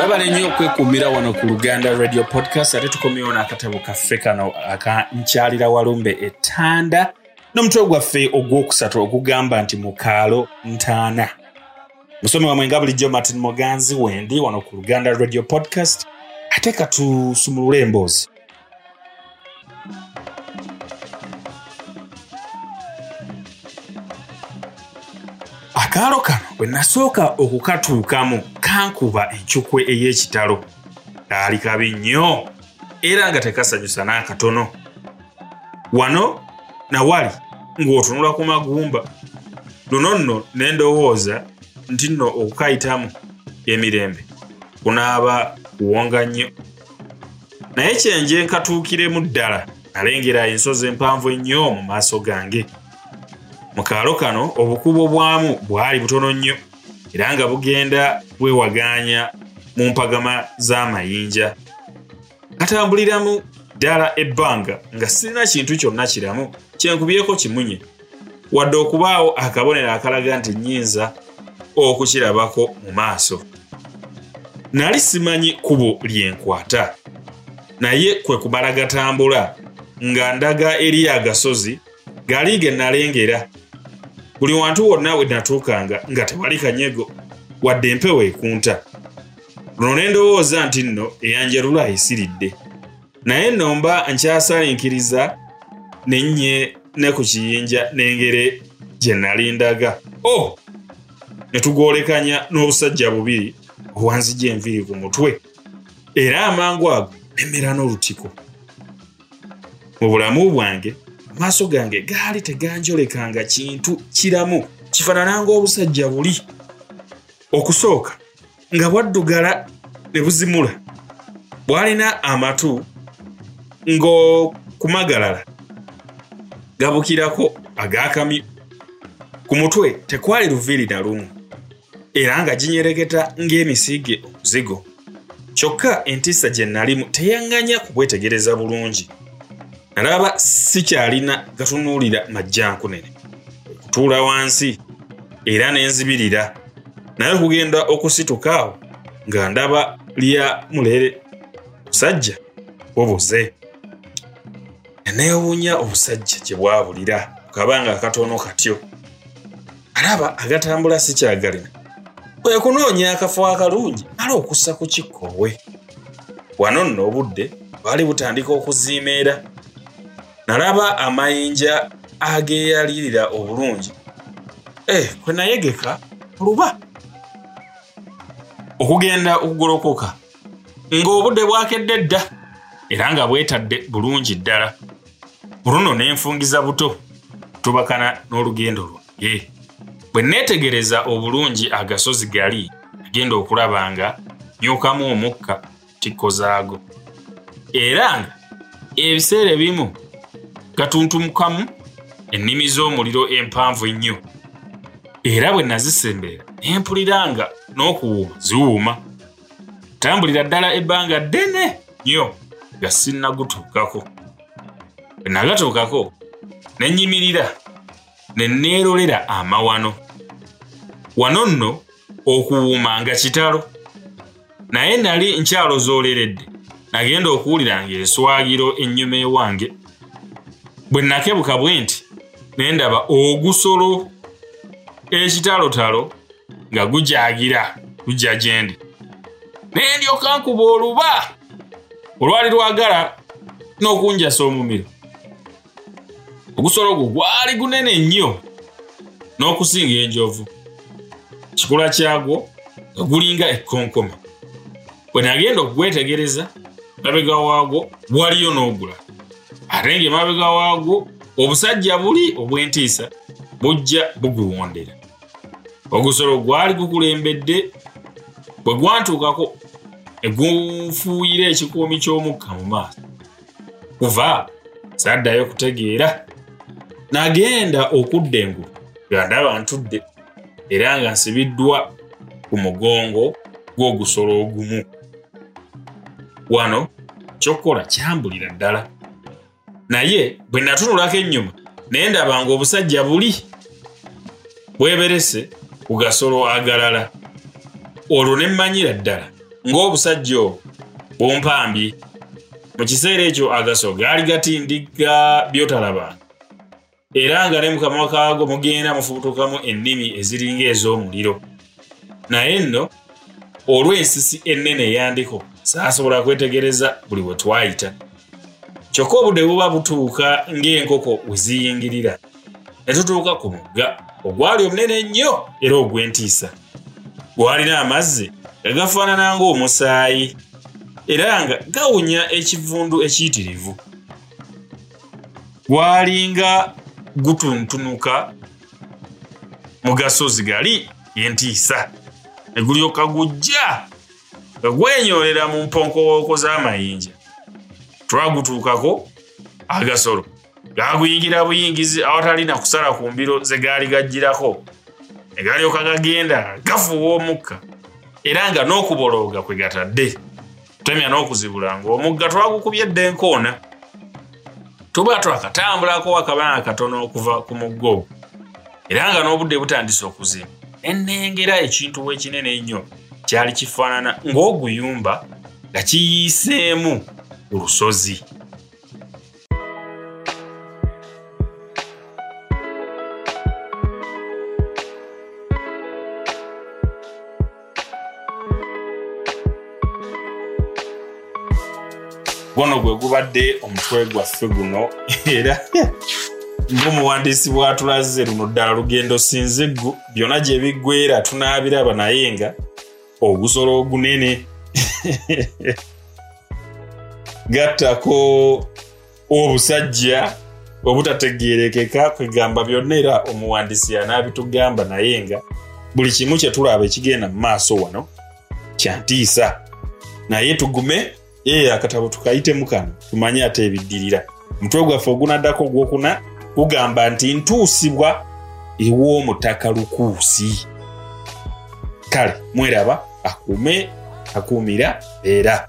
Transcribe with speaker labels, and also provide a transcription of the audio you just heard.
Speaker 1: webale nnyo okwekuumira wano ku luganda radio podcast ate tukomyewo n'akatabo kaffe kano aka nkyalira walumbe ettanda n'omutwe gwaffe ogwokusatu ogugamba nti mukaalo ntaana. Musomi wamwe nga bulijjo martin moganzi wendi wano ku luganda radio podcast ate katusumulule emboozi akaalo kano bwe nasooka okukatuukamu kankuba enkyukwe ey'ekitalo. Kaali kabi nnyo era nga tekasanyusa n'akatono. Wano nawali ng'otunula ku magumba. Luno nno ne ndowooza nti nno okukayitamu emirembe kunaaba kuwonga nnyo. Naye kyenje nkatuukiremu ddala nalengera ensozi empanvu ennyo mu maaso gange mu kaalo kano obukubo bwamu bwali butono nnyo era nga bugenda bwewaganya mu mpagama z'amayinja. Katambuliramu ddala ebbanga nga sirina kintu kyonna kiramu kyenkubyeko kimunye. Wadde okubaawo akabonero akalaga nti nnyinza okukirabako mu maaso. Nali simanyi kubo lyenkwata naye kwe kumala gatambula nga ndaga eri agasozi gali ge nalengera buli wantu wonna we natuukanga nga tewali kanyego wadde empewo ekunta. Luno ne ndowooza nti nno eyanjalula esiridde naye nno mba nkyasalinkiriza nennye ne ku kiyinja n'engere gye nali ndaga. O! Oh! ne tugwolekanya n'obusajja bubiri obwanzija enviri ku mutwe. Era amangu ago nemmera n'olutiko. Mu bulamu bwange amaaso gange gaali teganjolekanga kintu kiramu. Kifaanananga obusajja buli okusooka nga bwaddugala ne buzimula. Bwalina amatu ng'okumagalala gabukirako agakamyu ku mutwe tekwali luviiri na lumu era nga ginyereketa ng'emisiige omuzigo. Kyokka entiisa gye nalimu teyaŋŋanya kubwetegereza bulungi nalaba sikyalina gatunuulira majjankunene okutuula wansi era ne nzibirira. Naye okugenda okusituka nga ndaba lya mulere obusajja bubuze neewuunya obusajja gye bwabulira ku kabanga akatono katyo. Alaba agatambula sikyagalina. Kwe kunoonya akafo akalungi mala okussa ku kikkoowe wano nno obudde bwali butandika okuziima era nalaba amayinja ageeyalirira obulungi. Eh, kwe nayegeka luba. Okugenda okugolokoka ng'obudde bwakedde dda era nga bwetadde bulungi ddala. Oluno ne nfungiza buto tubakana n'olugendo lwange bwe neetegereza obulungi agasozi gali agenda okulaba nga nyukamu omukka tikko zaago era nga ebiseera ebimu gatuntumukamu ennimi z'omuliro empanvu ennyo. Era bwe nazisemberera ne mpulira nga n'okuwuuma ziwuuma. Tambulira ddala ebbanga ddene nnyo nga sinnagutuukako. Bwe nagatuukako ne nnyimirira ne neerolera amawano. Wano nno okuwuuma nga kitalo. Naye nali nkyalozooleredde nagenda okuwulira ng'eswagiro ennyuma ewange bwe nakebuka bwe nti ne ndaba ogusolo ekitalotalo nga gujagira gujja gye ndi. Ne ndyoka nkuba oluba olwali lwagala n'okunjasa omumiro. Ogusolo gwo gwali gunene nnyo n'okusinga enjovu. Kikula kyagwo nga gulinga ekkonkoma. Bwe nagenda okugwetegereza mabega waagwo waliyo n'ogula ate ng'emabega waagwo obusajja buli obw'entiisa bujja buguwondera. Ogusolo gwali gukulembedde bwe gwantuukako egunfuuyira ekikuumi ky'omukka mu maaso. Kuva saddayo kutegeera nagenda okudda engulu. Nga ndaba ntudde era nga nsibiddwa ku mugongo gw'ogusolo ogumu. Wano kyokkola kyambulira ddala naye bwe natunulako ennyuma naye ndaba nga obusajja buli bweberese ku gasolo agalala. Olwo ne mmanyira ddala ng'obusajja obwo bumpambye mu kiseera ekyo agasolo gaali gatindiga byotalabanga era nga ne mukamwa kaago mugenda mufubutukamu ennimi eziringa ez'omuliro. Naye nno olw'ensisi ennene eyandiko saasobola kwetegereza buli bwe twayita kyokka obudde buba butuuka ng'enkoko we ziyingirira ne tutuuka ku mugga ogwali omunene ennyo era ogw'entiisa. Gwalina amazzi nga gafaanana ng'omusaayi era nga gawunya ekivundu ekiyitirivu. Gwalinga gutuntunuka mu gasozi gali yentiisa ne gulyoka gujja nga gwenyolera mu mponkowooko z'amayinja twagutuukako agasolo. Gaguyingira buyingizi awatali na kusala ku mbiro ze gaali gajjirako. Ne galyoka gagenda gafuuwa omukka. Era nga n'okubolooga kwe gatadde. Tutemya n'okuzibula ng'omugga twagukubye dde enkoona. Tuba twakatambulako akabanga katono okuva ku mugga ogwo. Era nga n'obudde butandise okuzimba ennengera ekintu wekinene ennyo kyali kifaanana ng'oguyumba nga kiyiiseemu ku lusozi guno gwe gubadde omutwe gwaffe guno era ngaomuwandiisi bwatulaze luno ddala lugendo sinzeggu byonna gye biggwera tunaabiraba naye nga ogusolo ogunene gattako obusajja obutategerekeka kwegamba byonna era omuwandiisi yanaabitugamba naye nga buli kimu kye tulaba ekigenda mu maaso wano kyantiisa naye tugume ee akatabo tukayitemu kano tumanye ate ebiddirira. Omutwe gwaffe ogunaddako ogwokuna kugamba nti ntuusibwa ew'omutaka lukuusi. Kale mweraba akuume akuumira era